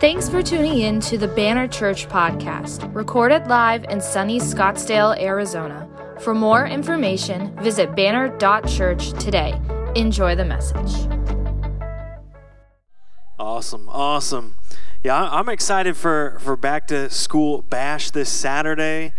Thanks for tuning in to the Banner Church podcast, recorded live in sunny Scottsdale, Arizona. For more information, visit banner.church today. Enjoy the message. Awesome, awesome. Yeah, I'm excited for for back to school bash this Saturday.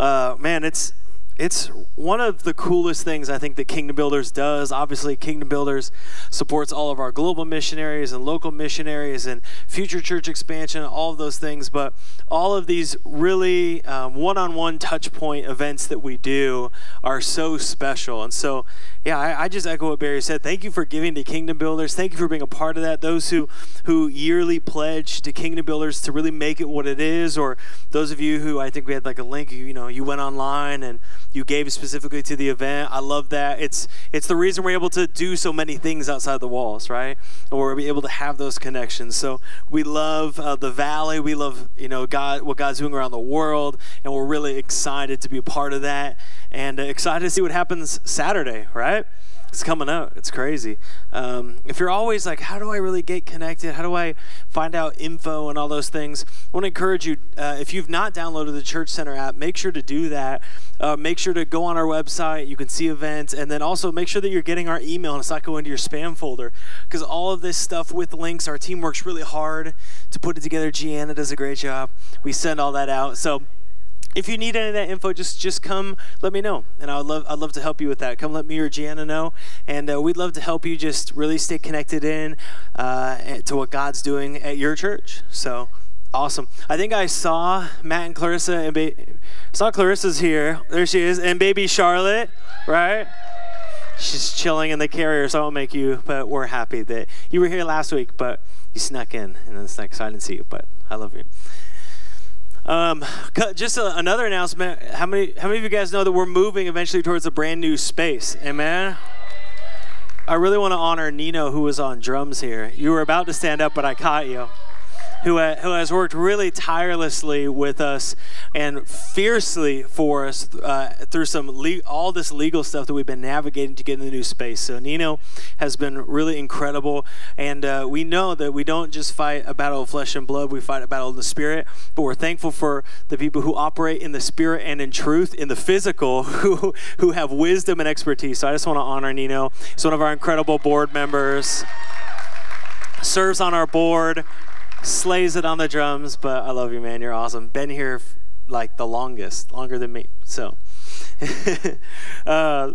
Uh, man, it's it's one of the coolest things I think that Kingdom Builders does. Obviously, Kingdom Builders supports all of our global missionaries and local missionaries and future church expansion, all of those things. But all of these really one on one touch point events that we do are so special. And so, yeah, I, I, just echo what Barry said. Thank you for giving to Kingdom Builders. Thank you for being a part of that. Those who, who yearly pledge to Kingdom Builders to really make it what it is, or those of you who I think we had like a link, you, you know, you went online and you gave specifically to the event. I love that. It's it's the reason we're able to do so many things outside the walls, right? And we're able to have those connections. So we love uh, the valley. We love you know God, what God's doing around the world, and we're really excited to be a part of that, and uh, excited to see what happens Saturday, right? It's coming up. It's crazy. Um, if you're always like, how do I really get connected? How do I find out info and all those things? I want to encourage you, uh, if you've not downloaded the Church Center app, make sure to do that. Uh, make sure to go on our website. You can see events. And then also make sure that you're getting our email and it's not going to your spam folder. Because all of this stuff with links, our team works really hard to put it together. Gianna does a great job. We send all that out. So, if you need any of that info, just just come let me know, and I'd love I'd love to help you with that. Come let me or Gianna know, and uh, we'd love to help you just really stay connected in uh, to what God's doing at your church. So awesome! I think I saw Matt and Clarissa and ba- saw Clarissa's here. There she is, and baby Charlotte, right? She's chilling in the carrier, so I won't make you. But we're happy that you were here last week, but you snuck in, and then like so I didn't see you, but I love you. Um, just a, another announcement. How many, how many of you guys know that we're moving eventually towards a brand new space? Amen. I really want to honor Nino, who was on drums here. You were about to stand up, but I caught you who, ha- who has worked really tirelessly with us and fiercely for us uh, through some le- all this legal stuff that we've been navigating to get in the new space. So Nino has been really incredible, and uh, we know that we don't just fight a battle of flesh and blood; we fight a battle in the spirit. But we're thankful for the people who operate in the spirit and in truth, in the physical, who who have wisdom and expertise. So I just want to honor Nino. He's one of our incredible board members. Serves on our board, slays it on the drums, but I love you, man. You're awesome. Been here like the longest, longer than me. So, uh,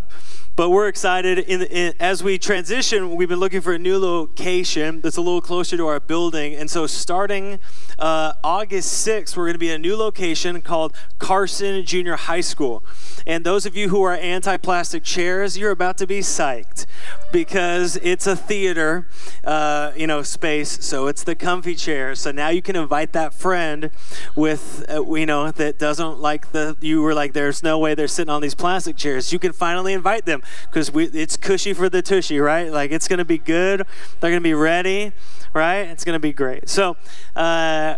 but we're excited. In, in, as we transition, we've been looking for a new location that's a little closer to our building. And so, starting uh, August 6th, we're going to be in a new location called Carson Junior High School. And those of you who are anti plastic chairs, you're about to be psyched because it's a theater, uh, you know, space. So it's the comfy chair. So now you can invite that friend with, uh, you know, that doesn't like the. You were like, there's no way they're sitting on these plastic chairs. You can finally invite them because we it's cushy for the tushy, right? Like it's going to be good. They're going to be ready, right? It's going to be great. So, uh,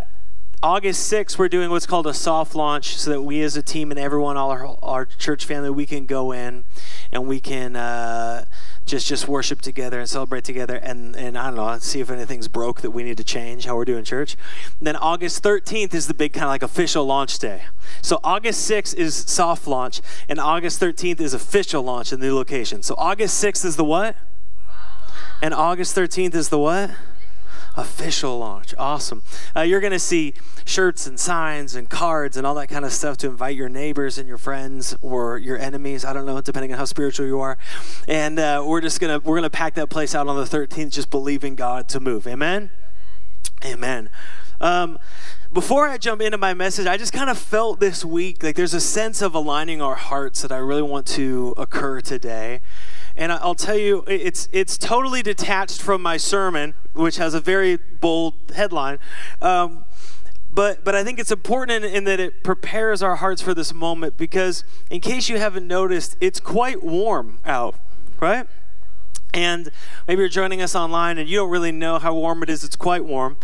August 6th, we're doing what's called a soft launch so that we as a team and everyone, all our, our church family, we can go in and we can uh, just just worship together and celebrate together and, and I don't know, see if anything's broke that we need to change, how we're doing church. And then August 13th is the big kind of like official launch day. So August 6th is soft launch and August 13th is official launch in the new location. So August 6th is the what? And August 13th is the what? Official launch. Awesome. Uh, you're going to see shirts and signs and cards and all that kind of stuff to invite your neighbors and your friends or your enemies. I don't know, depending on how spiritual you are. And uh, we're just gonna we're gonna pack that place out on the 13th, just believing God to move. Amen. Amen. Um, before I jump into my message, I just kind of felt this week like there's a sense of aligning our hearts that I really want to occur today. And I'll tell you, it's, it's totally detached from my sermon, which has a very bold headline. Um, but, but I think it's important in, in, that it prepares our hearts for this moment because, in case you haven't noticed, it's quite warm out, right? And maybe you're joining us online and you don't really know how warm it is. It's quite warm.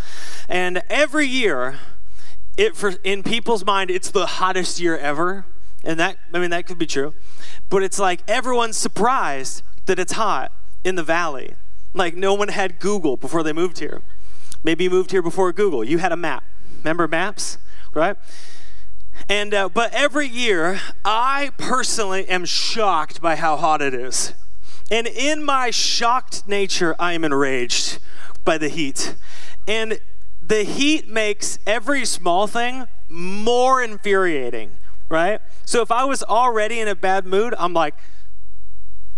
And every year, it for in people's mind, it's the hottest year ever. And that I mean that could be true. But it's like everyone's surprised that it's hot in the valley. Like no one had Google before they moved here. Maybe you moved here before Google. You had a map. Remember maps, right? And uh, but every year, I personally am shocked by how hot it is. And in my shocked nature, I am enraged by the heat. And the heat makes every small thing more infuriating, right? So if I was already in a bad mood, I'm like,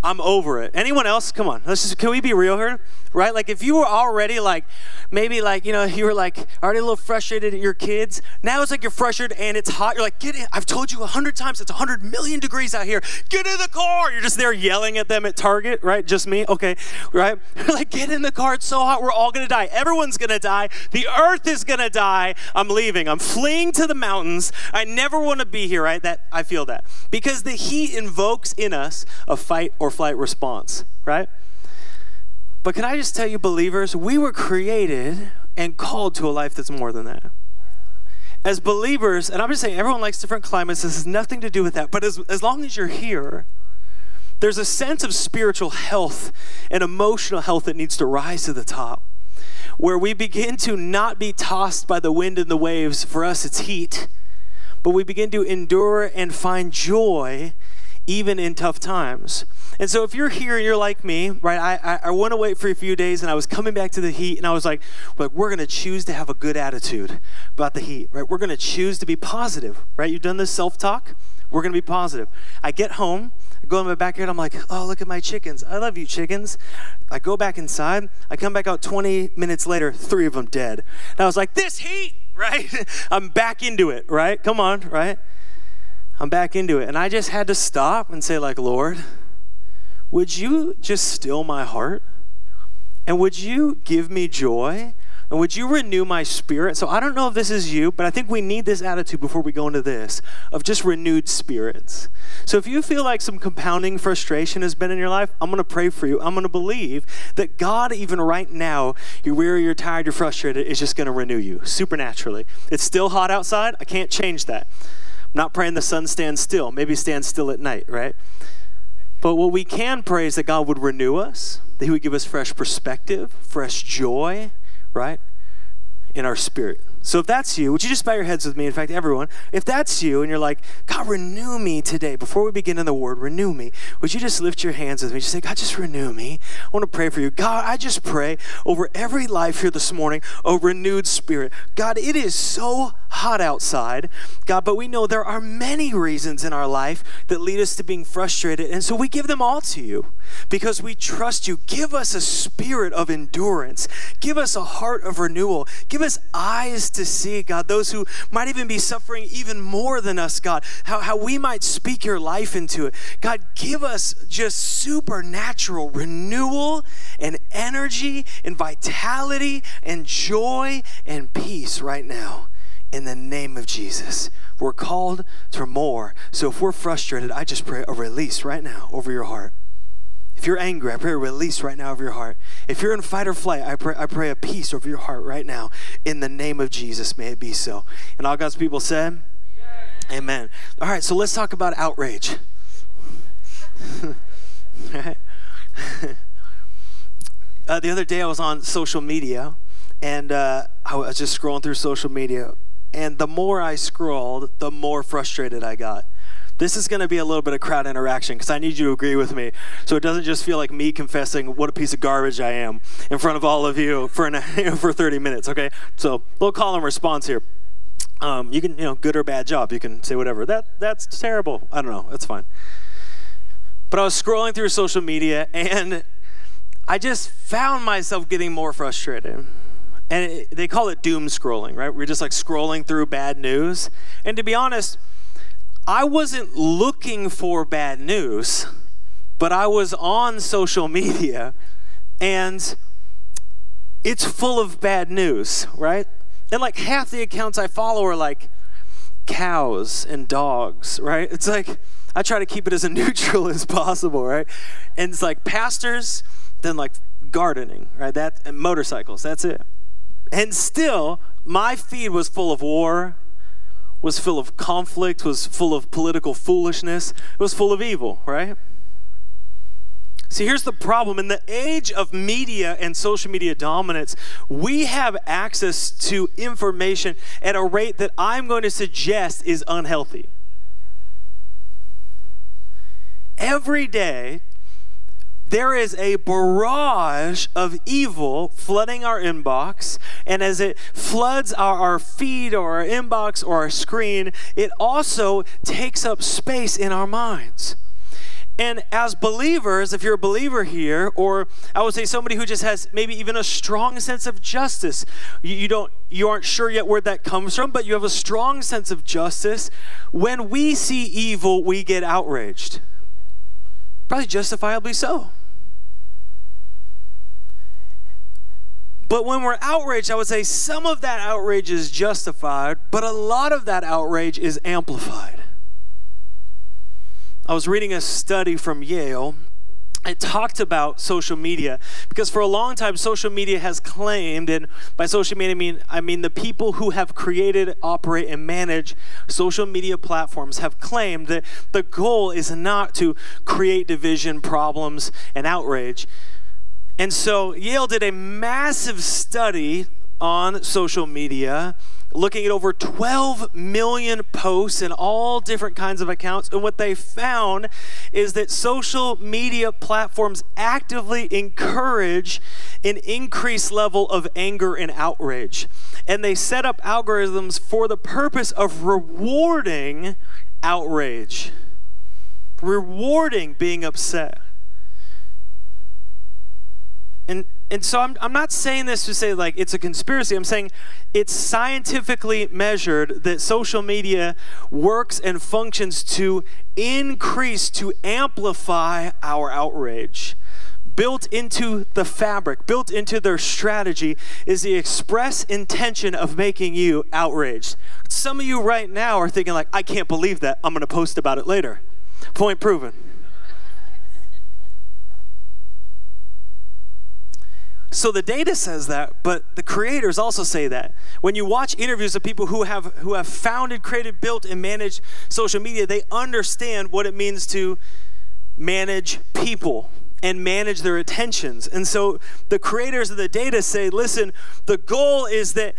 I'm over it. Anyone else? Come on. Let's just, can we be real here? Right? Like if you were already like, maybe like, you know, you were like already a little frustrated at your kids. Now it's like you're frustrated and it's hot. You're like, get in. I've told you a hundred times it's a hundred million degrees out here. Get in the car. You're just there yelling at them at Target, right? Just me. Okay. Right? You're like, get in the car. It's so hot. We're all going to die. Everyone's going to die. The earth is going to die. I'm leaving. I'm fleeing to the mountains. I never want to be here, right? That I feel that. Because the heat invokes in us a fight or flight response, right? But can I just tell you, believers, we were created and called to a life that's more than that. As believers, and I'm just saying everyone likes different climates, this has nothing to do with that. But as, as long as you're here, there's a sense of spiritual health and emotional health that needs to rise to the top. Where we begin to not be tossed by the wind and the waves. For us, it's heat. But we begin to endure and find joy even in tough times. And so if you're here and you're like me, right, I, I, I went away for a few days and I was coming back to the heat and I was like, like we're going to choose to have a good attitude about the heat, right? We're going to choose to be positive, right? You've done this self-talk. We're going to be positive. I get home, I go in my backyard, I'm like, oh, look at my chickens. I love you, chickens. I go back inside. I come back out 20 minutes later, three of them dead. And I was like, this heat, right? I'm back into it, right? Come on, right? I'm back into it. And I just had to stop and say, like, Lord, would you just still my heart? And would you give me joy? And would you renew my spirit? So I don't know if this is you, but I think we need this attitude before we go into this of just renewed spirits. So if you feel like some compounding frustration has been in your life, I'm going to pray for you. I'm going to believe that God, even right now, you're weary, you're tired, you're frustrated, is just going to renew you supernaturally. It's still hot outside. I can't change that. Not praying the sun stands still. Maybe stand still at night, right? But what we can pray is that God would renew us, that He would give us fresh perspective, fresh joy, right? In our spirit. So if that's you, would you just bow your heads with me? In fact, everyone, if that's you and you're like, God, renew me today, before we begin in the word, renew me, would you just lift your hands with me? Just say, God, just renew me. I want to pray for you. God, I just pray over every life here this morning, a renewed spirit. God, it is so hot outside, God, but we know there are many reasons in our life that lead us to being frustrated. And so we give them all to you because we trust you. Give us a spirit of endurance, give us a heart of renewal, give us eyes to see, God, those who might even be suffering even more than us, God, how, how we might speak your life into it. God, give us just supernatural renewal and energy and vitality and joy and peace right now in the name of Jesus. We're called to more. So if we're frustrated, I just pray a release right now over your heart. If you're angry, I pray a release right now over your heart. If you're in fight or flight, I pray, I pray a peace over your heart right now. In the name of Jesus, may it be so. And all God's people said, Amen. Amen. All right, so let's talk about outrage. uh, the other day, I was on social media, and uh, I was just scrolling through social media, and the more I scrolled, the more frustrated I got. This is going to be a little bit of crowd interaction because I need you to agree with me. So it doesn't just feel like me confessing what a piece of garbage I am in front of all of you for, an, for 30 minutes, okay? So little call and response here. Um, you can, you know, good or bad job. You can say whatever. That That's terrible. I don't know. That's fine. But I was scrolling through social media and I just found myself getting more frustrated. And it, they call it doom scrolling, right? We're just like scrolling through bad news. And to be honest, I wasn't looking for bad news, but I was on social media and it's full of bad news, right? And like half the accounts I follow are like cows and dogs, right? It's like I try to keep it as neutral as possible, right? And it's like pastors, then like gardening, right? That and motorcycles, that's it. And still, my feed was full of war, was full of conflict, was full of political foolishness, it was full of evil, right? See, here's the problem. In the age of media and social media dominance, we have access to information at a rate that I'm going to suggest is unhealthy. Every day, there is a barrage of evil flooding our inbox. And as it floods our, our feed or our inbox or our screen, it also takes up space in our minds. And as believers, if you're a believer here, or I would say somebody who just has maybe even a strong sense of justice, you, you, don't, you aren't sure yet where that comes from, but you have a strong sense of justice. When we see evil, we get outraged. Probably justifiably so. But when we're outraged, I would say some of that outrage is justified, but a lot of that outrage is amplified. I was reading a study from Yale. It talked about social media because for a long time social media has claimed and by social media I mean I mean the people who have created, operate and manage social media platforms have claimed that the goal is not to create division, problems and outrage. And so Yale did a massive study on social media looking at over 12 million posts in all different kinds of accounts. And what they found is that social media platforms actively encourage an increased level of anger and outrage. And they set up algorithms for the purpose of rewarding outrage, rewarding being upset. And and so I'm, I'm not saying this to say like it's a conspiracy. I'm saying it's scientifically measured that social media works and functions to increase, to amplify our outrage. Built into the fabric, built into their strategy, is the express intention of making you outraged. Some of you right now are thinking, like, I can't believe that. I'm going to post about it later. Point proven. So the data says that, but the creators also say that. When you watch interviews of people who have who have founded, created, built, and managed social media, they understand what it means to manage people and manage their attentions. And so the creators of the data say, listen, the goal is that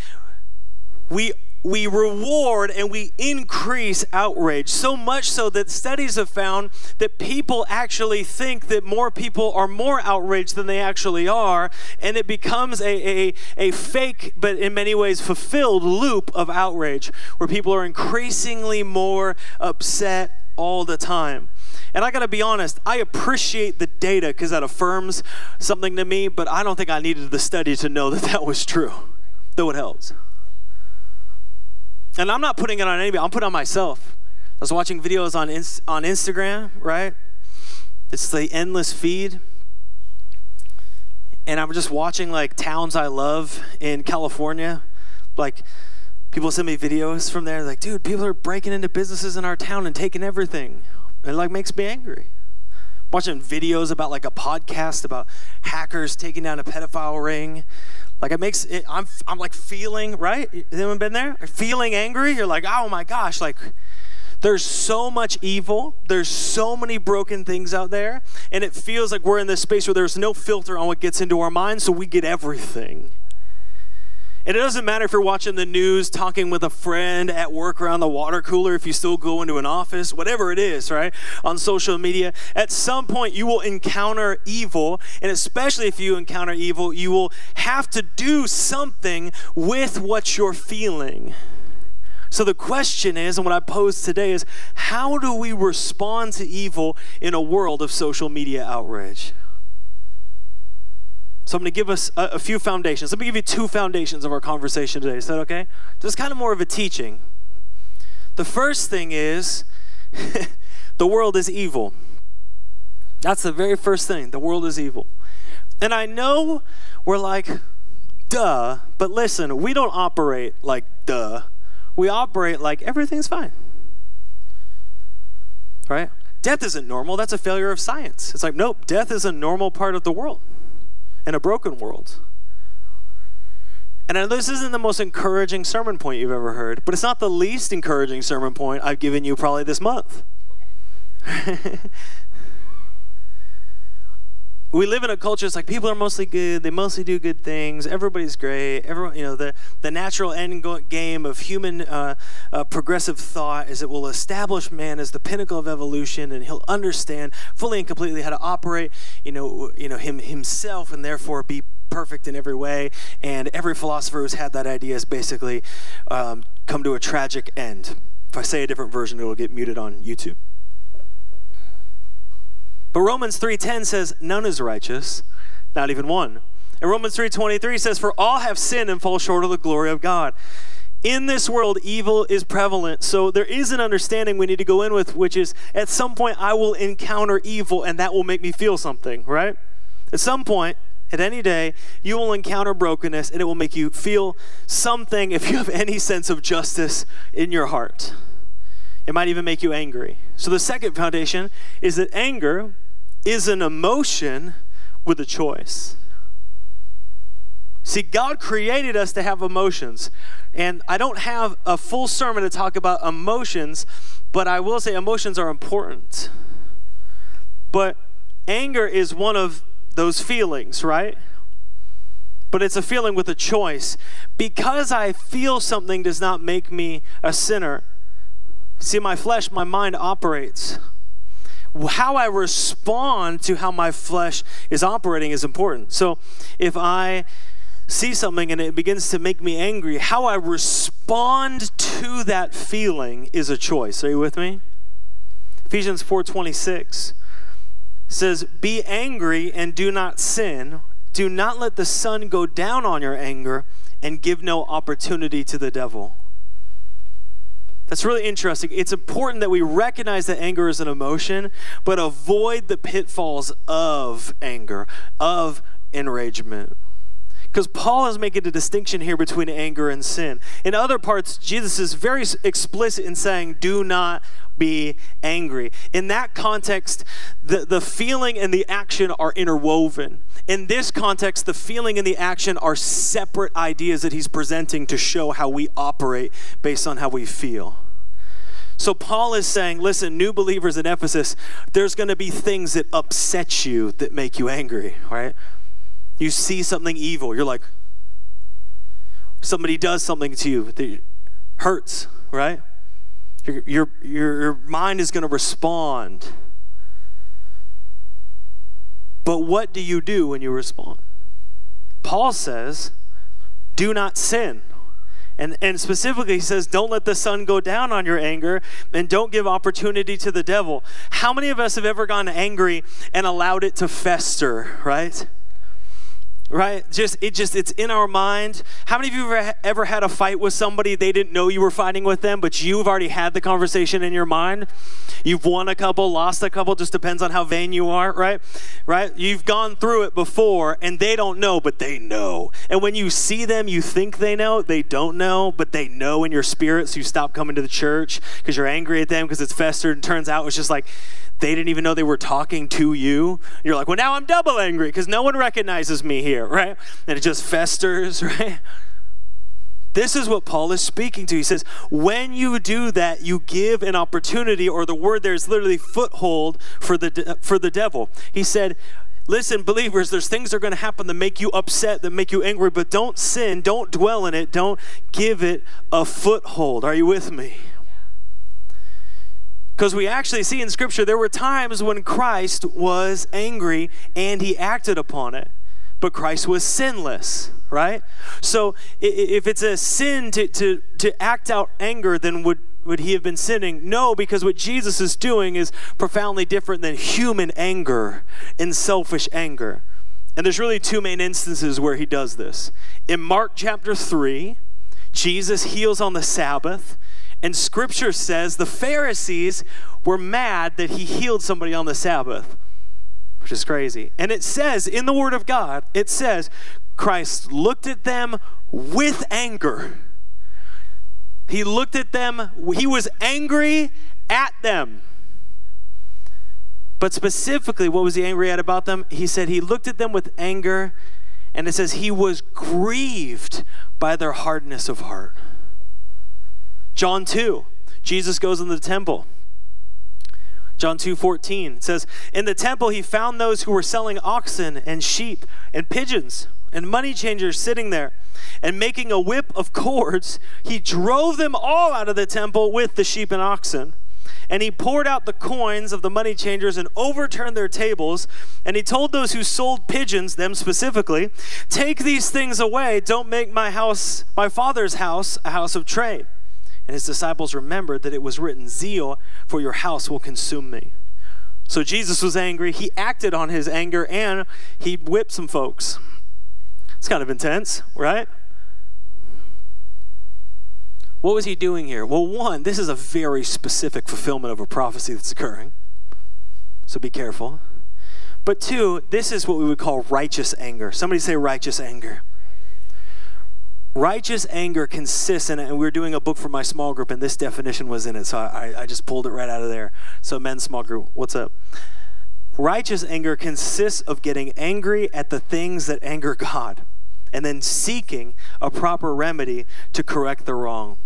we we reward and we increase outrage. So much so that studies have found that people actually think that more people are more outraged than they actually are. And it becomes a, a, a fake, but in many ways fulfilled loop of outrage where people are increasingly more upset all the time. And I got to be honest, I appreciate the data because that affirms something to me, but I don't think I needed the study to know that that was true, though it helps. And I'm not putting it on anybody, I'm putting on myself. I was watching videos on, on Instagram, right? It's the endless feed. And I'm just watching like towns I love in California. Like people send me videos from there, like, dude, people are breaking into businesses in our town and taking everything. It like makes me angry. watching videos about like a podcast about hackers taking down a pedophile ring. Like it makes it, I'm, I'm like feeling, right? Anyone been there? Feeling angry? You're like, oh my gosh, like there's so much evil. There's so many broken things out there. And it feels like we're in this space where there's no filter on what gets into our minds, so we get everything. And it doesn't matter if you're watching the news, talking with a friend at work around the water cooler, if you still go into an office, whatever it is, right? On social media, at some point you will encounter evil. And especially if you encounter evil, you will have to do something with what you're feeling. So the question is, and what I pose today is, how do we respond to evil in a world of social media outrage? So I'm going to give us a, a, few foundations. Let me give you two foundations of our conversation today. Is that okay? Just kind of more of a teaching. The first thing is the world is evil. That's the very first thing. The world is evil. And I know we're like, duh, but listen, we don't operate like duh. We operate like everything's fine. Right? Death isn't normal. That's a failure of science. It's like, nope, death is a normal part of the world in a broken world. And I know this isn't the most encouraging sermon point you've ever heard, but it's not the least encouraging sermon point I've given you probably this month. we live in a culture it's like people are mostly good they mostly do good things everybody's great everyone you know the, the natural end game of human uh, uh, progressive thought is it will establish man as the pinnacle of evolution and he'll understand fully and completely how to operate you know you know him himself and therefore be perfect in every way. And every philosopher who's had that idea has basically um, come to a tragic end. If i say a different version it'll get muted on youtube but Romans 3:10 says none is righteous, not even one. And Romans 3:23 says for all have sinned and fall short of the glory of God. In this world evil is prevalent. So there is an understanding we need to go in with which is at some point I will encounter evil and that will make me feel something, right? At some point at any day, you will encounter brokenness and it will make you feel something if you have any sense of justice in your heart. It might even make you angry. So, the second foundation is that anger is an emotion with a choice. See, God created us to have emotions. And I don't have a full sermon to talk about emotions, but I will say emotions are important. But anger is one of those feelings, right? But it's a feeling with a choice. Because I feel something does not make me a sinner. See, my flesh, my mind operates. How I respond to how my flesh is operating is important. So if I see something and it begins to make me angry, how I respond to that feeling is a choice. Are you with me? Ephesians 4:26 says, "Be angry and do not sin. Do not let the sun go down on your anger and give no opportunity to the devil." That's really interesting. It's important that we recognize that anger is an emotion, but avoid the pitfalls of anger, of enragement. Because Paul is making a distinction here between anger and sin. In other parts, Jesus is very explicit in saying, do not be angry. In that context, the, the feeling and the action are interwoven. In this context, the feeling and the action are separate ideas that he's presenting to show how we operate based on how we feel. So Paul is saying, listen, new believers in Ephesus, there's going to be things that upset you that make you angry, right? You see something evil, you're like, somebody does something to you that hurts, right? Your, your, your mind is going to respond. But what do you do when you respond? Paul says, do not sin. And, and specifically, he says, don't let the sun go down on your anger and don't give opportunity to the devil. How many of us have ever gotten angry and allowed it to fester, right? Right? Just it just it's in our mind. How many of you ever, ever had a fight with somebody? They didn't know you were fighting with them but you've already had the conversation in your mind. You've won a couple lost a couple just depends on how vain you are right? Right? You've gone through it before and they don't know but they know. And when you see them you think they know. They don't know but they know in your spirit so you stop coming to the church because you're angry at them because it's festered and turns out it's just like they didn't even know they were talking to you. You're like, well, now I'm double angry because no one recognizes me here, right? And it just festers, right? This is what Paul is speaking to. He says, when you do that, you give an opportunity, or the word there is literally foothold for the, de- for the devil. He said, Listen, believers, there's things that are going to happen that make you upset, that make you angry, but don't sin, don't dwell in it, don't give it a foothold. Are you with me? Because we actually see in Scripture there were times when Christ was angry and he acted upon it, but Christ was sinless, right? So if it's a sin to, to, to act out anger, then would, would he have been sinning? No, because what Jesus is doing is profoundly different than human anger and selfish anger. And there's really two main instances where he does this. In Mark chapter 3, Jesus heals on the Sabbath and scripture says the Pharisees were mad that he healed somebody on the Sabbath, which is crazy. And it says in the Word of God, it says, Christ looked at them with anger. He looked at them, he was angry at them. But specifically, what was he angry at about them? He said he looked at them with anger, and it says he was grieved by their hardness of heart. John 2, Jesus goes in the temple. John 2:14 says, "In the temple he found those who were selling oxen and sheep and pigeons and money changers sitting there. And making a whip of cords, he drove them all out of the temple with the sheep and oxen. And he poured out the coins of the money changers and overturned their tables. And he told those who sold pigeons, them specifically, Take these things away. Don't make my house, my father's house, a house of trade. And his disciples remembered that it was written, Zeal for your house will consume me. So Jesus was angry. He acted on his anger and he whipped some folks. It's kind of intense, right? What was he doing here? Well, one, this is a very specific fulfillment of a prophecy that's occurring. So be careful. But two, this is what we would call righteous anger. Somebody say righteous anger. Righteous anger consists in and we are doing a book for my small group, and this definition was in it, so I, I just pulled it right out of there. So, men's small group, what's up? Righteous anger consists of getting angry at the things that anger God and then seeking a proper remedy to correct the wrong.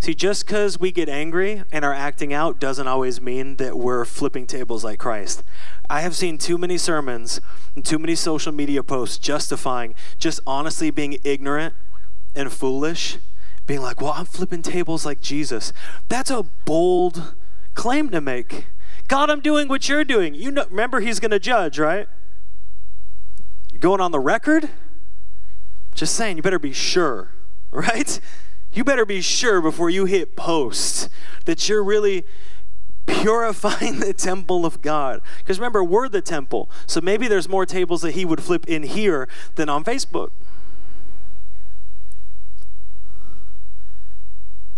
See, just because we get angry and are acting out doesn't always mean that we're flipping tables like Christ. I have seen too many sermons and too many social media posts justifying just honestly being ignorant and foolish, being like, well, I'm flipping tables like Jesus. That's a bold claim to make. God, I'm doing what you're doing. You know, remember, He's going to judge, right? You're going on the record? Just saying, you better be sure, right? You better be sure before you hit post that you're really purifying the temple of God. Because remember, we're the temple. So maybe there's more tables that he would flip in here than on Facebook.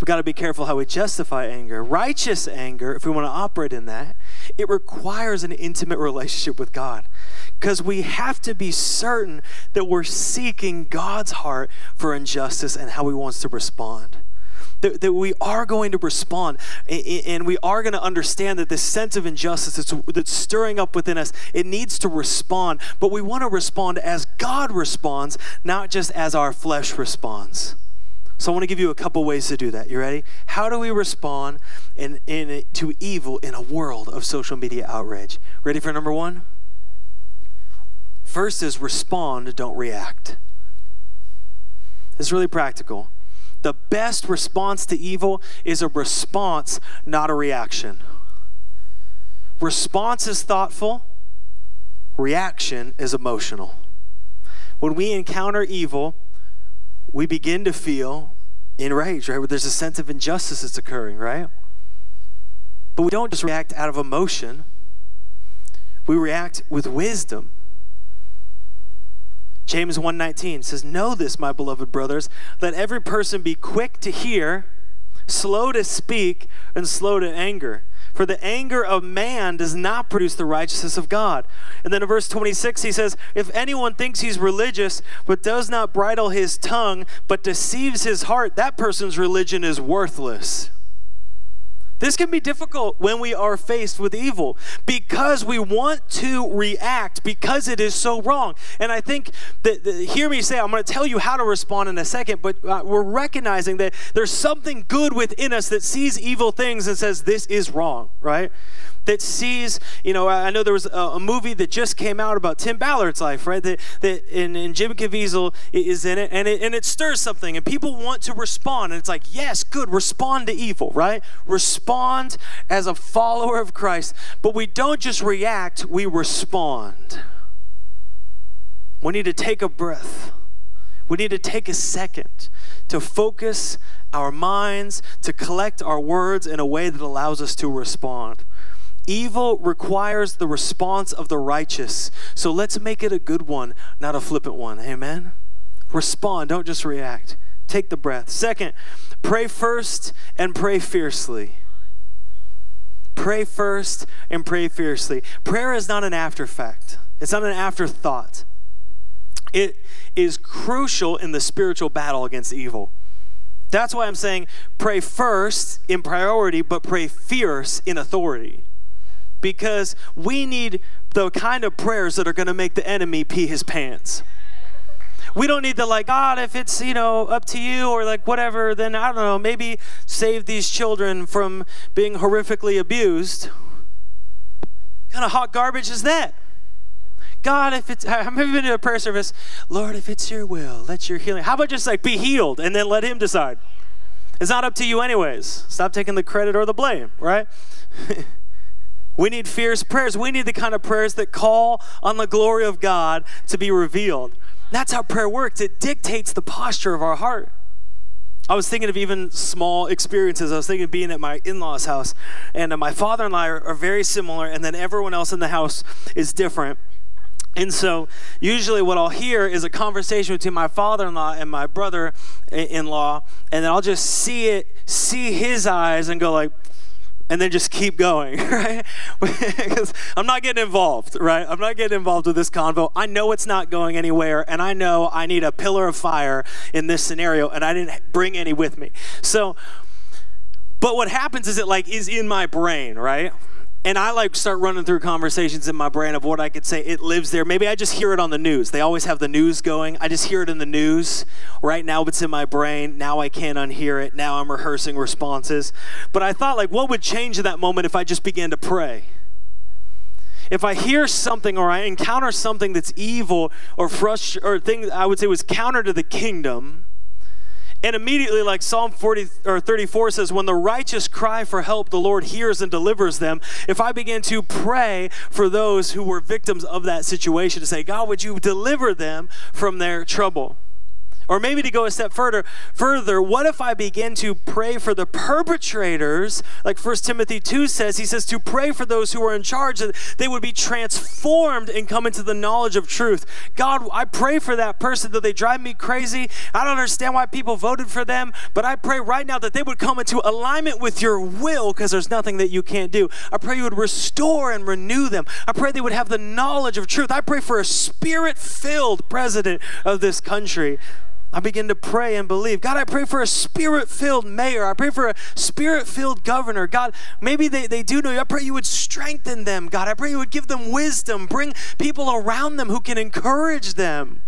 We've got to be careful how we justify anger. Righteous anger, if we want to operate in that, it requires an intimate relationship with God. Because we have to be certain that we're seeking God's heart for injustice and how He wants to respond. That, that we are going to respond and we are going to understand that this sense of injustice that's, that's stirring up within us, it needs to respond. But we want to respond as God responds, not just as our flesh responds. So I want to give you a couple ways to do that. You ready? How do we respond in, in, to evil in a world of social media outrage? Ready for number one? First is respond, don't react. It's really practical. The best response to evil is a response, not a reaction. Response is thoughtful, reaction is emotional. When we encounter evil, we begin to feel enraged, right? Where there's a sense of injustice that's occurring, right? But we don't just react out of emotion, we react with wisdom. James 1:19 says, "Know this, my beloved brothers, let every person be quick to hear, slow to speak, and slow to anger." For the anger of man does not produce the righteousness of God. And then in verse 26, he says, If anyone thinks he's religious, but does not bridle his tongue, but deceives his heart, that person's religion is worthless. This can be difficult when we are faced with evil because we want to react because it is so wrong. And I think that, that hear me say, I'm going to tell you how to respond in a second, but uh, we're recognizing that there's something good within us that sees evil things and says, This is wrong, right? That sees, you know, I know there was a, a, movie that just came out about Tim Ballard's life, right? That, that and, and Jim Caviezel is in it and, it, and it stirs something, and people want to respond. And it's like, yes, good, respond to evil, right? Respond as a follower of Christ. But we don't just react, we respond. We need to take a breath. We need to take a second to focus our minds, to collect our words in a way that allows us to respond. Evil requires the response of the righteous. So let's make it a good one, not a flippant one. Amen? Respond, don't just react. Take the breath. Second, pray first and pray fiercely. Pray first and pray fiercely. Prayer is not an after fact, it's not an afterthought. It is crucial in the spiritual battle against evil. That's why I'm saying pray first in priority, but pray fierce in authority because we need the kind of prayers that are going to make the enemy pee his pants. We don't need to like, God, if it's, you know, up to you or like whatever, then I don't know, maybe save these children from being horrifically abused. What kind of hot garbage is that? God, if it's, I've never been to a prayer service, Lord, if it's your will, let your healing. How about just like be healed and then let Him decide? It's not up to you, anyways. Stop taking the credit or the blame, right? we need fierce prayers. We need the kind of prayers that call on the glory of God to be revealed. That's how prayer works, it dictates the posture of our heart. I was thinking of even small experiences. I was thinking of being at my in law's house, and uh, my father and I are, are very similar, and then everyone else in the house is different. And so, usually, what I'll hear is a conversation between my father in law and my brother in law, and then I'll just see it, see his eyes, and go, like, and then just keep going, right? because I'm not getting involved, right? I'm not getting involved with this convo. I know it's not going anywhere, and I know I need a pillar of fire in this scenario, and I didn't bring any with me. So, but what happens is it like is in my brain, right? And I like start running through conversations in my brain of what I could say. It lives there. Maybe I just hear it on the news. They always have the news going. I just hear it in the news. Right now it's in my brain. Now I can't unhear it. Now I'm rehearsing responses. But I thought, like, what would change in that moment if I just began to pray? If I hear something or I encounter something that's evil or frustrating or thing I would say was counter to the kingdom, and immediately, like Psalm 40 or 34 says, when the righteous cry for help, the Lord hears and delivers them. If I begin to pray for those who were victims of that situation to say, God, would you deliver them from their trouble? Or maybe to go a step further, further, what if I begin to pray for the perpetrators, like 1 Timothy 2 says, he says to pray for those who are in charge that they would be transformed and come into the knowledge of truth. God, I pray for that person that they drive me crazy. I don't understand why people voted for them, but I pray right now that they would come into alignment with your will because there's nothing that you can't do. I pray you would restore and renew them. I pray they would have the knowledge of truth. I pray for a spirit-filled president of this country. I begin to pray and believe. God, I pray for a spirit filled mayor. I pray for a spirit filled governor. God, maybe they, they do know you. I pray you would strengthen them, God. I pray you would give them wisdom, bring people around them who can encourage them.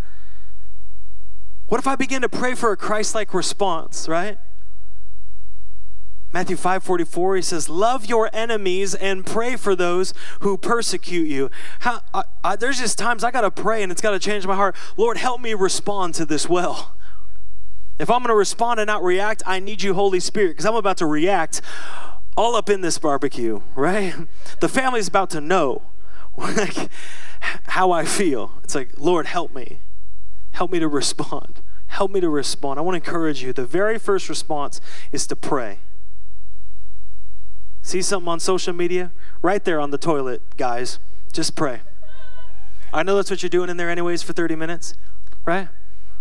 What if I begin to pray for a Christ like response, right? Matthew 5:44 he says love your enemies and pray for those who persecute you. How, I, I, there's just times I got to pray and it's got to change my heart. Lord, help me respond to this well. If I'm going to respond and not react, I need you Holy Spirit because I'm about to react all up in this barbecue, right? The family's about to know like, how I feel. It's like, Lord, help me. Help me to respond. Help me to respond. I want to encourage you. The very first response is to pray. See something on social media? Right there on the toilet, guys. Just pray. I know that's what you're doing in there, anyways, for 30 minutes, right?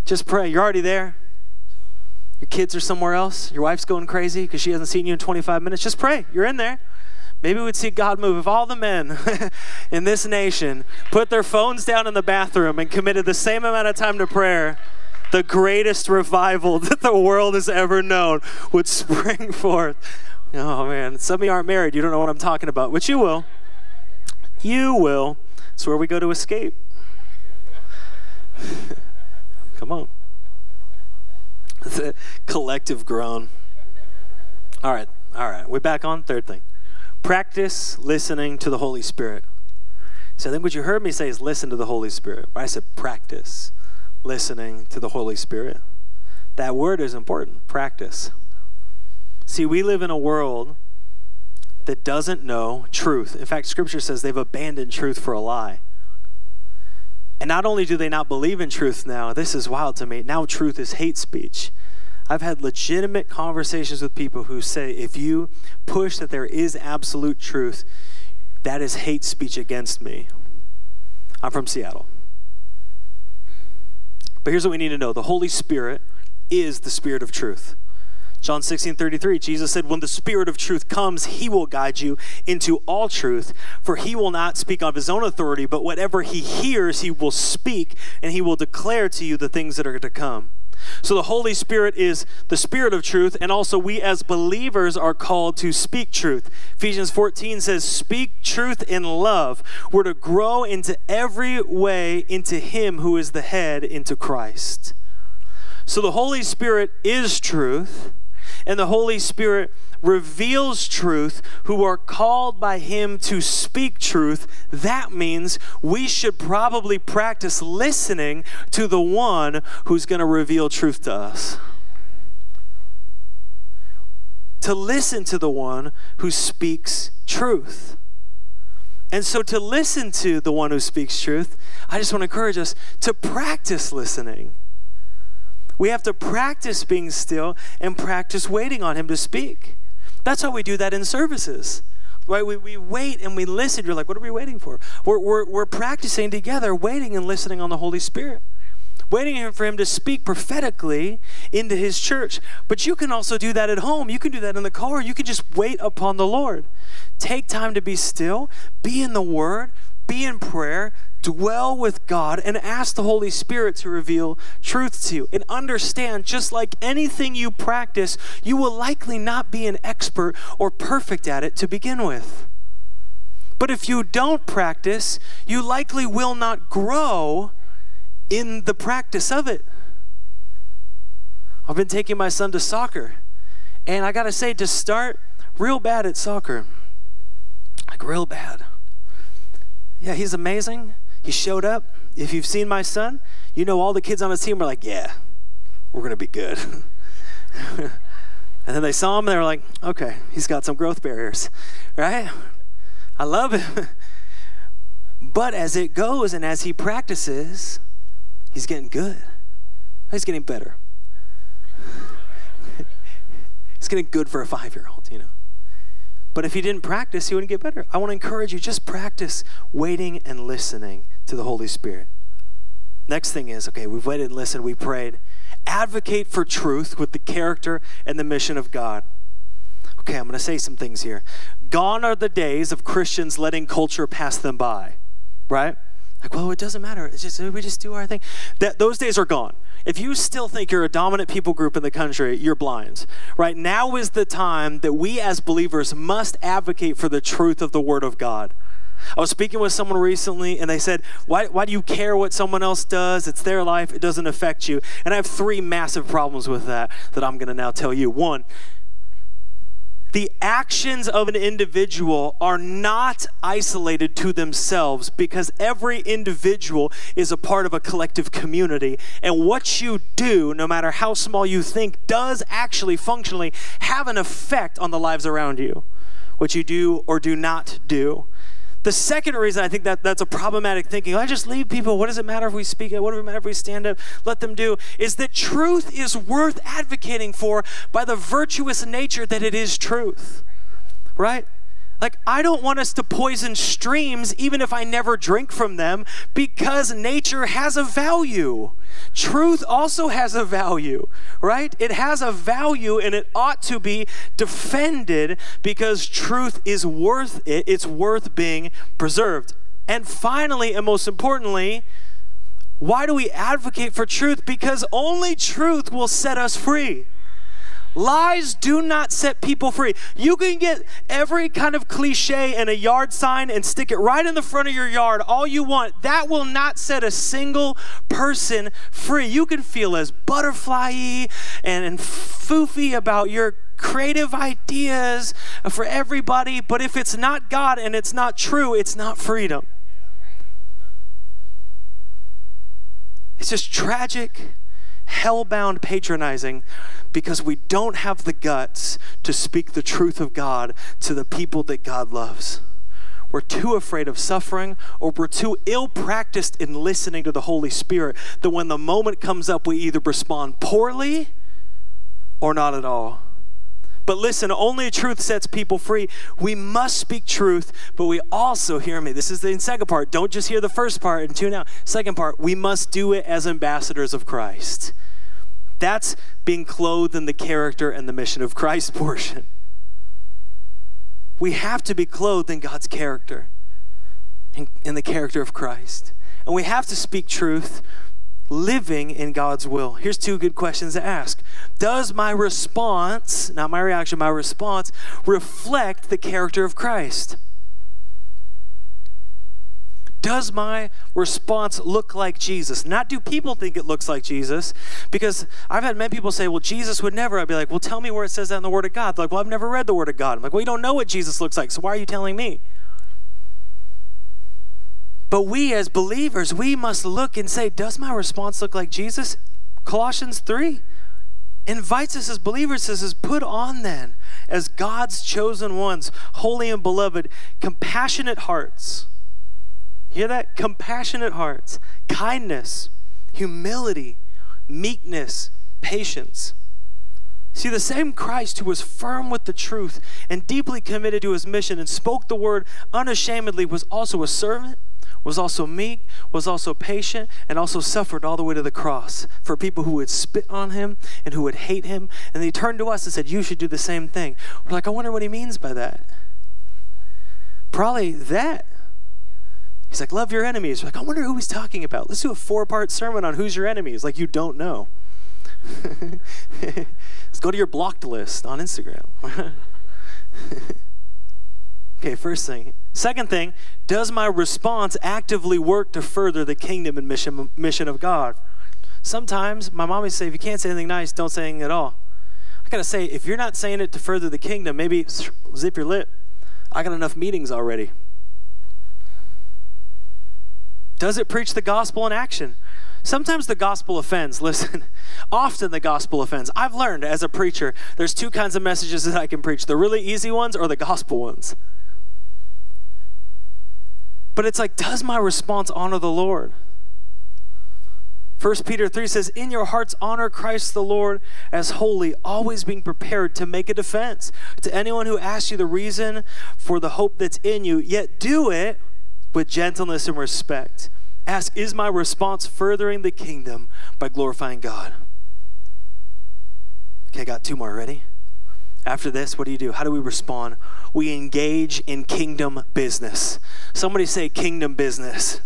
Just pray. You're already there. Your kids are somewhere else. Your wife's going crazy because she hasn't seen you in 25 minutes. Just pray. You're in there. Maybe we'd see God move if all the men in this nation put their phones down in the bathroom and committed the same amount of time to prayer. The greatest revival that the world has ever known would spring forth Oh man, some of you aren't married. You don't know what I'm talking about, which you will. You will. It's where we go to escape. Come on. A collective groan. All right, all right. We're back on third thing. Practice listening to the Holy Spirit. So I think what you heard me say is listen to the Holy Spirit. I said practice listening to the Holy Spirit. That word is important. Practice. See, we live in a world that doesn't know truth. In fact, scripture says they've abandoned truth for a lie. And not only do they not believe in truth now, this is wild to me. Now, truth is hate speech. I've had legitimate conversations with people who say if you push that there is absolute truth, that is hate speech against me. I'm from Seattle. But here's what we need to know the Holy Spirit is the Spirit of truth. John 16, 33, Jesus said, When the Spirit of truth comes, he will guide you into all truth, for he will not speak of his own authority, but whatever he hears, he will speak, and he will declare to you the things that are to come. So the Holy Spirit is the Spirit of truth, and also we as believers are called to speak truth. Ephesians 14 says, Speak truth in love. We're to grow into every way into Him who is the head, into Christ. So the Holy Spirit is truth, and the Holy Spirit reveals truth, who are called by Him to speak truth. That means we should probably practice listening to the one who's going to reveal truth to us. To listen to the one who speaks truth. And so, to listen to the one who speaks truth, I just want to encourage us to practice listening. We have to practice being still and practice waiting on Him to speak. That's how we do that in services. Right? We, we wait and we listen. You're like, what are we waiting for? We're, we're, we're practicing together, waiting and listening on the Holy Spirit waiting for him to speak prophetically into his church. But you can also do that at home. You can do that in the car. You can just wait upon the Lord. Take time to be still, be in the Word, be in prayer, dwell with God, and ask the Holy Spirit to reveal truth to you. And understand, just like anything you practice, you will likely not be an expert or perfect at it to begin with. But if you don't practice, you likely will not grow in the practice of it. I've been taking my son to soccer, and I gotta say, to start real bad at soccer, like real bad. Yeah, he's amazing. He showed up. If you've seen my son, you know all the kids on his team are like, yeah, we're going to be good. and then they saw him and they were like, okay, he's got some growth barriers, right? I love him. but as it goes and as he practices, he's getting good. He's getting better. he's getting good for a five year old, you know. But if he didn't practice, he wouldn't get better. I want to encourage you just practice waiting and listening to the Holy Spirit. Next thing is okay, we've waited and listened, we prayed. Advocate for truth with the character and the mission of God. Okay, I'm going to say some things here. Gone are the days of Christians letting culture pass them by, right? Like, well, it doesn't matter. It's just we just do our thing. That those days are gone. If you still think you're a dominant people group in the country, you're blind. Right now is the time that we as believers must advocate for the truth of the Word of God. I was speaking with someone recently and they said, why, why do you care what someone else does? It's their life, it doesn't affect you. And I have three massive problems with that that I'm going to now tell you. One, the actions of an individual are not isolated to themselves because every individual is a part of a collective community. And what you do, no matter how small you think, does actually functionally have an effect on the lives around you. What you do or do not do. The second reason I think that that's a problematic thinking, oh, I just leave people, what does it matter if we speak it? What does it matter if we stand up? Let them do, is that truth is worth advocating for by the virtuous nature that it is truth. Right? Like, I don't want us to poison streams even if I never drink from them because nature has a value. Truth also has a value, right? It has a value and it ought to be defended because truth is worth it. It's worth being preserved. And finally, and most importantly, why do we advocate for truth? Because only truth will set us free. Lies do not set people free. You can get every kind of cliche and a yard sign and stick it right in the front of your yard all you want. That will not set a single person free. You can feel as butterfly and, and foofy about your creative ideas for everybody, but if it's not God and it's not true, it's not freedom. It's just tragic, hell-bound patronizing because we don't have the guts to speak the truth of God to the people that God loves. We're too afraid of suffering, or we're too ill practiced in listening to the Holy Spirit that when the moment comes up, we either respond poorly or not at all. But listen, only truth sets people free. We must speak truth, but we also, hear me, this is the second part. Don't just hear the first part and tune out. Second part, we must do it as ambassadors of Christ. That's being clothed in the character and the mission of Christ portion. We have to be clothed in God's character, in, in the character of Christ. And we have to speak truth living in God's will? Here's two good questions to ask. Does my response, not my reaction, my response, reflect the character of Christ? Does my response look like Jesus? Not do people think it looks like Jesus? Because I've had many people say, well, Jesus would never. I'd be like, well, tell me where it says that in the Word of God. They're like, well, I've never read the Word of God. I'm like, well, you don't know what Jesus looks like, so why are you telling me? But we as believers, we must look and say, does my response look like Jesus? Colossians 3 invites us as believers, says, put on then, as God's chosen ones, holy and beloved, compassionate hearts. Hear that? Compassionate hearts, kindness, humility, meekness, patience. See, the same Christ who was firm with the truth and deeply committed to his mission and spoke the word unashamedly was also a servant was also meek, was also patient, and also suffered all the way to the cross for people who would spit on him and who would hate him. And he turned to us and said, You should do the same thing. We're like, I wonder what he means by that. Probably that. He's like, Love your enemies. We're like, I wonder who he's talking about. Let's do a four part sermon on who's your enemies. Like, you don't know. Let's go to your blocked list on Instagram. okay, first thing Second thing, does my response actively work to further the kingdom and mission, mission of God? Sometimes my mom would say, if you can't say anything nice, don't say anything at all. I gotta say, if you're not saying it to further the kingdom, maybe zip your lip. I got enough meetings already. Does it preach the gospel in action? Sometimes the gospel offends. Listen, often the gospel offends. I've learned as a preacher, there's two kinds of messages that I can preach the really easy ones or the gospel ones. But it's like, does my response honor the Lord? 1 Peter 3 says, In your hearts, honor Christ the Lord as holy, always being prepared to make a defense to anyone who asks you the reason for the hope that's in you, yet do it with gentleness and respect. Ask, Is my response furthering the kingdom by glorifying God? Okay, I got two more. Ready? After this, what do you do? How do we respond? We engage in kingdom business. Somebody say kingdom business.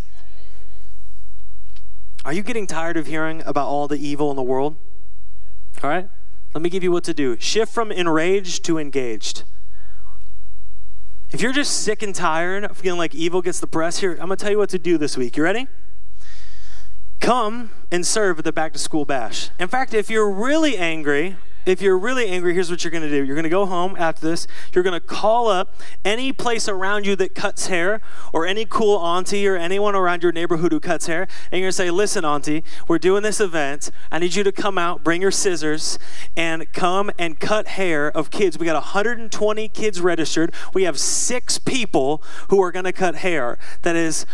Are you getting tired of hearing about all the evil in the world? All right, let me give you what to do. Shift from enraged to engaged. If you're just sick and tired of feeling like evil gets the press, here, I'm going to tell you what to do this week. You ready? Come and serve at the back to school bash. In fact, if you're really angry, if you're really angry, here's what you're going to do. You're going to go home after this. You're going to call up any place around you that cuts hair or any cool auntie or anyone around your neighborhood who cuts hair. And you're going to say, listen, auntie, we're doing this event. I need you to come out, bring your scissors, and come and cut hair of kids. We got 120 kids registered. We have six people who are going to cut hair. That is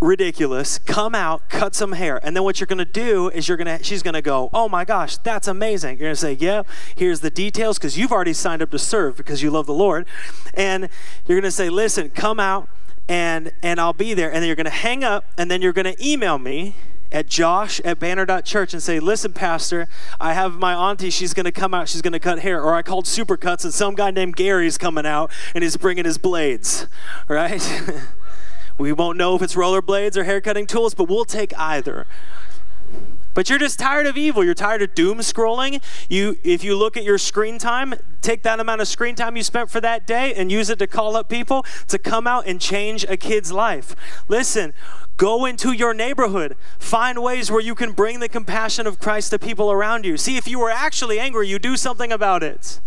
ridiculous. Come out, cut some hair. And then what you're going to do is you're going to she's going to go, "Oh my gosh, that's amazing." You're going to say, "Yep, yeah, here's the details because you've already signed up to serve because you love the Lord." And you're going to say, "Listen, come out and and I'll be there." And then you're going to hang up and then you're going to email me at josh at banner.church and say, listen, pastor, I have my auntie. She's going to come out. She's going to cut hair. Or I called Supercuts and some guy named Gary's coming out and he's bringing his blades, right? We won't know if it's rollerblades or haircutting tools, but we'll take either. But you're just tired of evil. You're tired of doom scrolling. You, if you look at your screen time, take that amount of screen time you spent for that day and use it to call up people to come out and change a kid's life. Listen, go into your neighborhood. Find ways where you can bring the compassion of Christ to people around you. See, if you were actually angry, you do something about it.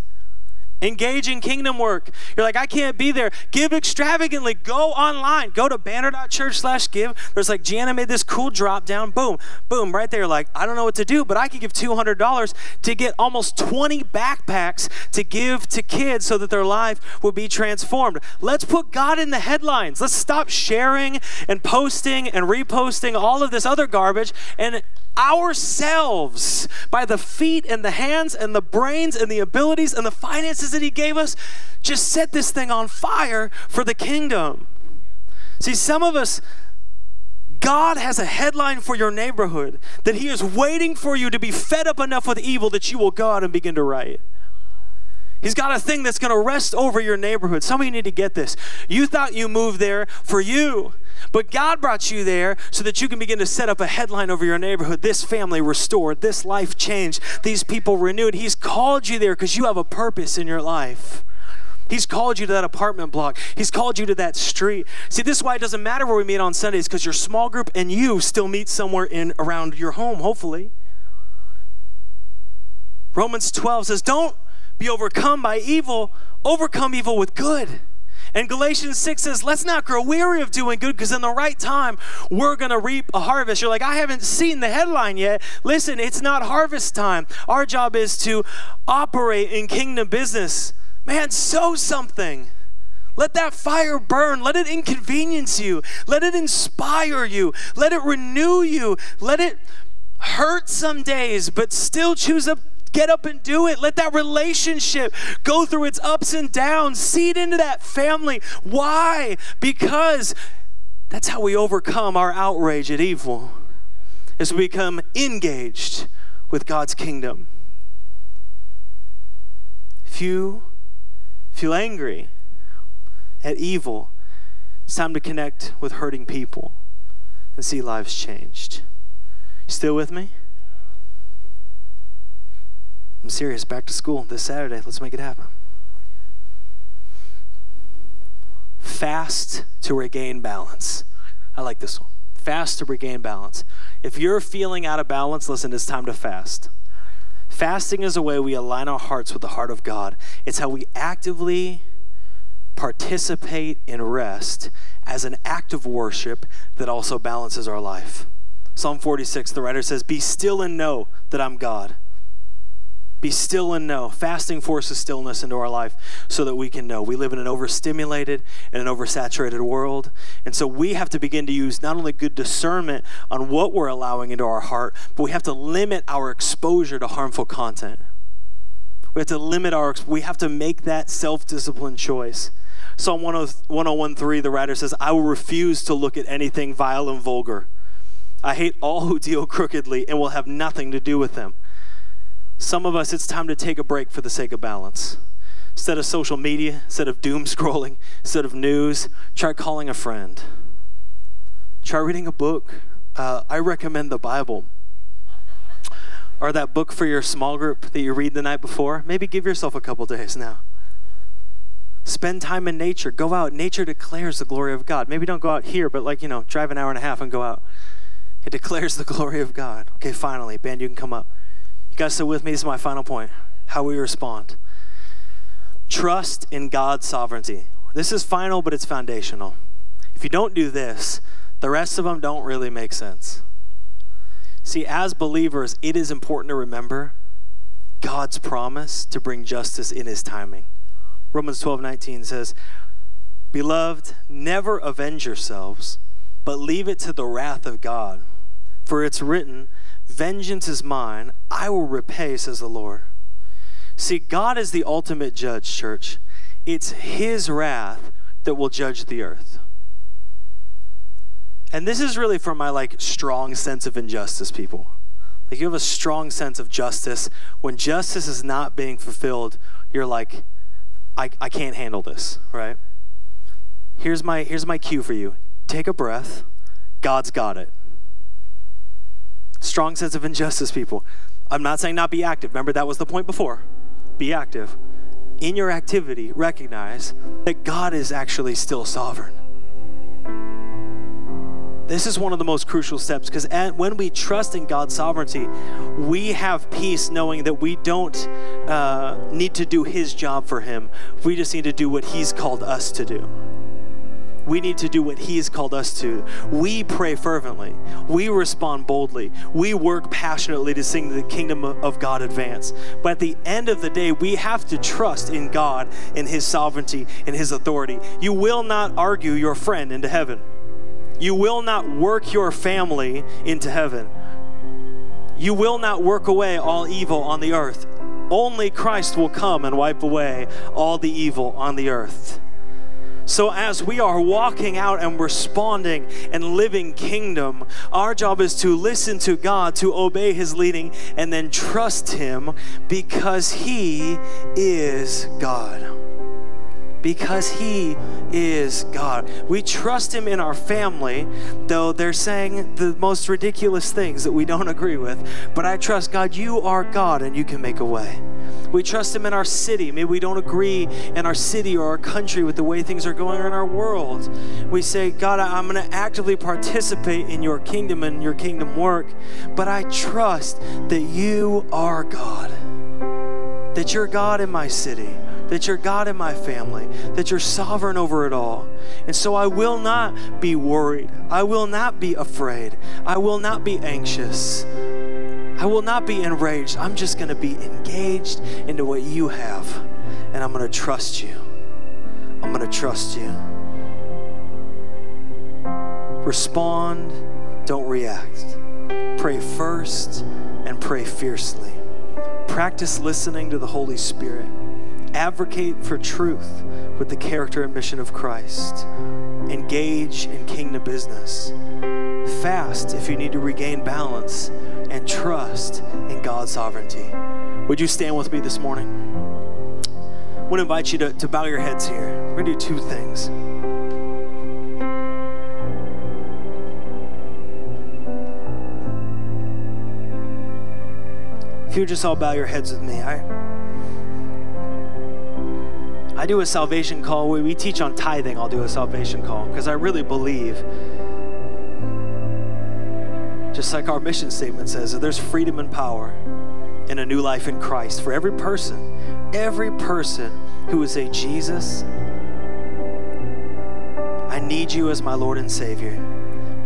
Engage in kingdom work. You're like, I can't be there. Give extravagantly. Go online. Go to banner.church slash give. There's like, Gianna made this cool drop down. Boom, boom, right there. Like, I don't know what to do, but I could give $200 to get almost 20 backpacks to give to kids so that their life will be transformed. Let's put God in the headlines. Let's stop sharing and posting and reposting all of this other garbage and ourselves by the feet and the hands and the brains and the abilities and the finances that He gave us, just set this thing on fire for the kingdom. See, some of us, God has a headline for your neighborhood that He is waiting for you to be fed up enough with evil that you will go out and begin to write. He's got a thing that's going to rest over your neighborhood. Some of you need to get this. You thought you moved there for you, but God brought you there so that you can begin to set up a headline over your neighborhood. This family restored, this life changed, these people renewed. He's called you there because you have a purpose in your life. He's called you to that apartment block. He's called you to that street. See, this is why it doesn't matter where we meet on Sundays because your small group and you still meet somewhere in around your home, hopefully. Romans 12 says, Don't be overcome by evil, overcome evil with good. And Galatians 6 says, let's not grow weary of doing good because in the right time, we're going to reap a harvest. You're like, I haven't seen the headline yet. Listen, it's not harvest time. Our job is to operate in kingdom business. Man, sow something. Let that fire burn. Let it inconvenience you. Let it inspire you. Let it renew you. Let it hurt some days, but still choose up Get up and do it. Let that relationship go through its ups and downs. Seed into that family. Why? Because that's how we overcome our outrage at evil, as we become engaged with God's kingdom. If you feel angry at evil, it's time to connect with hurting people and see lives changed. Still with me? I'm serious. Back to school this Saturday. Let's make it happen. Fast to regain balance. I like this one. Fast to regain balance. If you're feeling out of balance, listen, it's time to fast. Fasting is a way we align our hearts with the heart of God. It's how we actively participate in rest as an act of worship that also balances our life. Psalm 46, the writer says, Be still and know that I'm God. Be still and know. Fasting forces stillness into our life so that we can know. We live in an overstimulated and an oversaturated world. And so we have to begin to use not only good discernment on what we're allowing into our heart, but we have to limit our exposure to harmful content. We have to limit our, we have to make that self disciplined choice. Psalm 101.3, the writer says, I will refuse to look at anything vile and vulgar. I hate all who deal crookedly and will have nothing to do with them. Some of us, it's time to take a break for the sake of balance. Instead of social media, instead of doom scrolling, instead of news, try calling a friend. Try reading a book. Uh, I recommend the Bible. Or that book for your small group that you read the night before. Maybe give yourself a couple days now. Spend time in nature. Go out. Nature declares the glory of God. Maybe don't go out here, but like, you know, drive an hour and a half and go out. It declares the glory of God. Okay, finally, band, you can come up. Guys still with me? This is my final point. How we respond. Trust in God's sovereignty. This is final, but it's foundational. If you don't do this, the rest of them don't really make sense. See, as believers, it is important to remember God's promise to bring justice in his timing. Romans 12 19 says, Beloved, never avenge yourselves, but leave it to the wrath of God. For it's written, Vengeance is mine, I will repay, says the Lord. See, God is the ultimate judge, church. It's His wrath that will judge the earth. And this is really for my like strong sense of injustice, people. Like you have a strong sense of justice. When justice is not being fulfilled, you're like, I, I can't handle this, right? Here's my here's my cue for you. Take a breath. God's got it. Strong sense of injustice, people. I'm not saying not be active. Remember, that was the point before. Be active. In your activity, recognize that God is actually still sovereign. This is one of the most crucial steps because when we trust in God's sovereignty, we have peace knowing that we don't uh, need to do His job for Him. We just need to do what He's called us to do we need to do what He's called us to. We pray fervently, we respond boldly, we work passionately to sing the kingdom of God advance. But at the end of the day, we have to trust in God and His sovereignty and His authority. You will not argue your friend into heaven, you will not work your family into heaven. You will not work away all evil on the earth. Only Christ will come and wipe away all the evil on the earth. So, as we are walking out and responding and living kingdom, our job is to listen to God, to obey His leading, and then trust Him because He is God. Because He is God. We trust Him in our family, though they're saying the most ridiculous things that we don't agree with. But I trust God, you are God and you can make a way. We trust Him in our city. Maybe we don't agree in our city or our country with the way things are going in our world. We say, God, I'm going to actively participate in your kingdom and your kingdom work, but I trust that you are God, that you're God in my city that you're God in my family, that you're sovereign over it all. And so I will not be worried. I will not be afraid. I will not be anxious. I will not be enraged. I'm just going to be engaged into what you have. And I'm going to trust you. I'm going to trust you. Respond, don't react. Pray first and pray fiercely. Practice listening to the Holy Spirit. Advocate for truth with the character and mission of Christ. Engage in kingdom business. Fast if you need to regain balance and trust in God's sovereignty. Would you stand with me this morning? I want to invite you to, to bow your heads here. We're going to do two things. You just all bow your heads with me, I, I do a salvation call. We, we teach on tithing, I'll do a salvation call because I really believe just like our mission statement says, that there's freedom and power in a new life in Christ for every person. Every person who would say, Jesus, I need you as my Lord and Savior.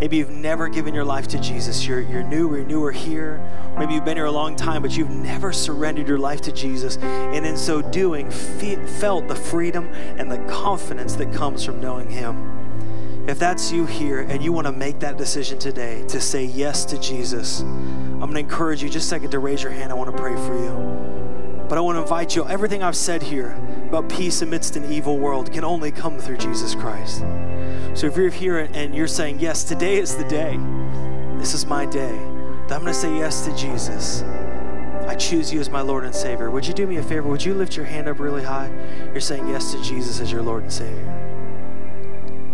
Maybe you've never given your life to Jesus. You're, you're new or newer here. Maybe you've been here a long time, but you've never surrendered your life to Jesus. And in so doing, fe- felt the freedom and the confidence that comes from knowing Him. If that's you here and you want to make that decision today to say yes to Jesus, I'm going to encourage you just a second to raise your hand. I want to pray for you. But I want to invite you, everything I've said here about peace amidst an evil world can only come through Jesus Christ. So if you're here and you're saying, Yes, today is the day, this is my day, I'm going to say yes to Jesus. I choose you as my Lord and Savior. Would you do me a favor? Would you lift your hand up really high? You're saying yes to Jesus as your Lord and Savior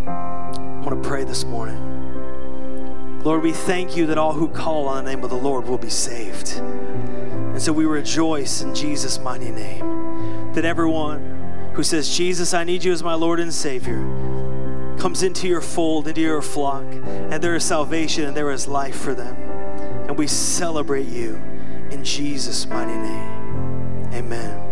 I want to pray this morning. Lord, we thank you that all who call on the name of the Lord will be saved. And so we rejoice in Jesus' mighty name that everyone who says, Jesus, I need you as my Lord and Savior, comes into your fold, into your flock, and there is salvation and there is life for them. And we celebrate you in Jesus' mighty name. Amen.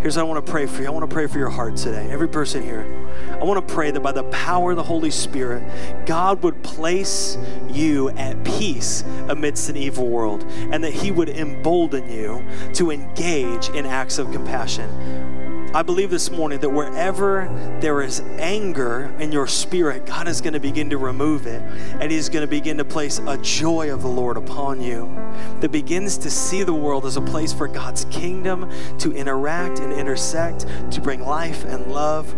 Here's what I want to pray for you. I want to pray for your heart today. Every person here. I want to pray that by the power of the Holy Spirit, God would place you at peace amidst an evil world and that He would embolden you to engage in acts of compassion. I believe this morning that wherever there is anger in your spirit, God is going to begin to remove it. And He's going to begin to place a joy of the Lord upon you that begins to see the world as a place for God's kingdom to interact and intersect, to bring life and love.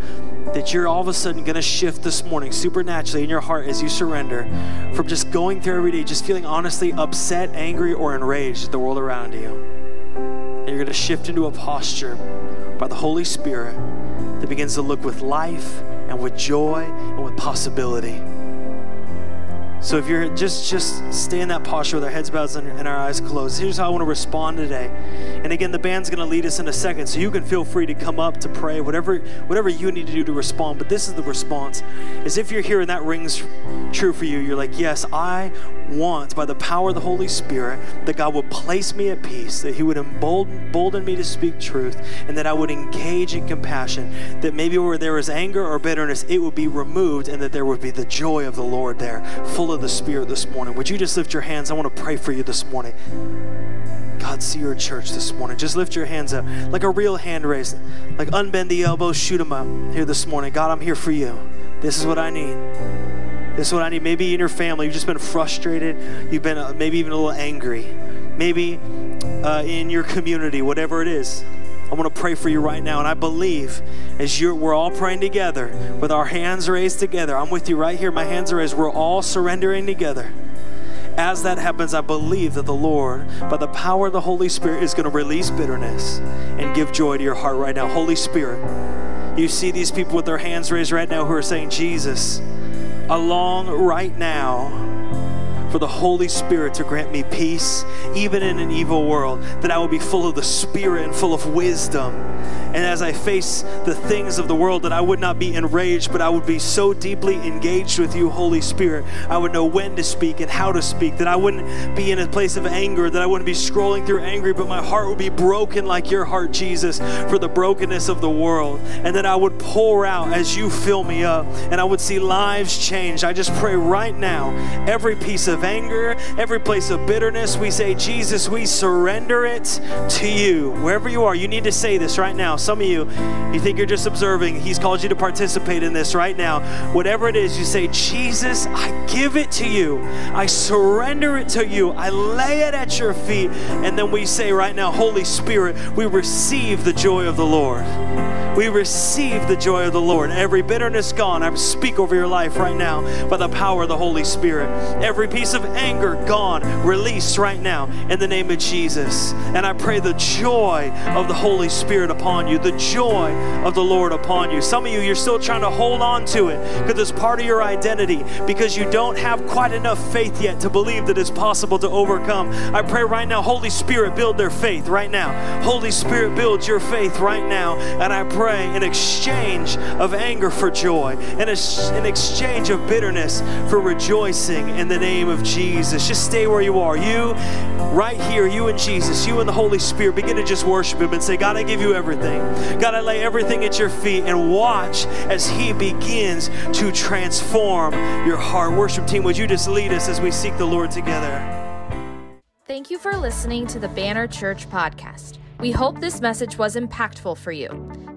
That you're all of a sudden going to shift this morning supernaturally in your heart as you surrender from just going through every day, just feeling honestly upset, angry, or enraged at the world around you. And you're going to shift into a posture by the Holy Spirit that begins to look with life and with joy and with possibility. So if you're just just stay in that posture with our heads bowed and our eyes closed. Here's how I want to respond today. And again, the band's going to lead us in a second, so you can feel free to come up to pray, whatever whatever you need to do to respond. But this is the response: is if you're here and that rings true for you, you're like, yes, I want by the power of the Holy Spirit that God would place me at peace, that He would embolden, embolden me to speak truth, and that I would engage in compassion. That maybe where there is anger or bitterness, it would be removed, and that there would be the joy of the Lord there, full of the Spirit this morning. Would you just lift your hands? I want to pray for you this morning. God, see your church this morning. Just lift your hands up like a real hand raise, like unbend the elbows, shoot them up here this morning. God, I'm here for you. This is what I need. This is what I need. Maybe in your family, you've just been frustrated. You've been uh, maybe even a little angry. Maybe uh, in your community, whatever it is. I want to pray for you right now. And I believe as you're, we're all praying together with our hands raised together, I'm with you right here. My hands are raised. We're all surrendering together. As that happens, I believe that the Lord, by the power of the Holy Spirit, is going to release bitterness and give joy to your heart right now. Holy Spirit, you see these people with their hands raised right now who are saying, Jesus, along right now for the Holy Spirit to grant me peace, even in an evil world, that I will be full of the Spirit and full of wisdom. And as I face the things of the world, that I would not be enraged, but I would be so deeply engaged with you, Holy Spirit. I would know when to speak and how to speak, that I wouldn't be in a place of anger, that I wouldn't be scrolling through angry, but my heart would be broken like your heart, Jesus, for the brokenness of the world. And that I would pour out as you fill me up, and I would see lives change. I just pray right now, every piece of of anger, every place of bitterness, we say, Jesus, we surrender it to you. Wherever you are, you need to say this right now. Some of you, you think you're just observing. He's called you to participate in this right now. Whatever it is, you say, Jesus, I give it to you. I surrender it to you. I lay it at your feet. And then we say right now, Holy Spirit, we receive the joy of the Lord. We receive the joy of the Lord. Every bitterness gone. I speak over your life right now by the power of the Holy Spirit. Every piece of anger gone, released right now in the name of Jesus. And I pray the joy of the Holy Spirit upon you, the joy of the Lord upon you. Some of you, you're still trying to hold on to it because it's part of your identity because you don't have quite enough faith yet to believe that it's possible to overcome. I pray right now, Holy Spirit, build their faith right now. Holy Spirit, build your faith right now. And I pray in exchange of anger for joy, in, in exchange of bitterness for rejoicing in the name of Jesus. Just stay where you are. You, right here, you and Jesus, you and the Holy Spirit, begin to just worship Him and say, God, I give you everything. God, I lay everything at your feet and watch as He begins to transform your heart. Worship team, would you just lead us as we seek the Lord together? Thank you for listening to the Banner Church podcast. We hope this message was impactful for you.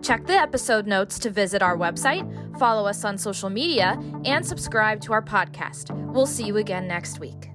Check the episode notes to visit our website, follow us on social media, and subscribe to our podcast. We'll see you again next week.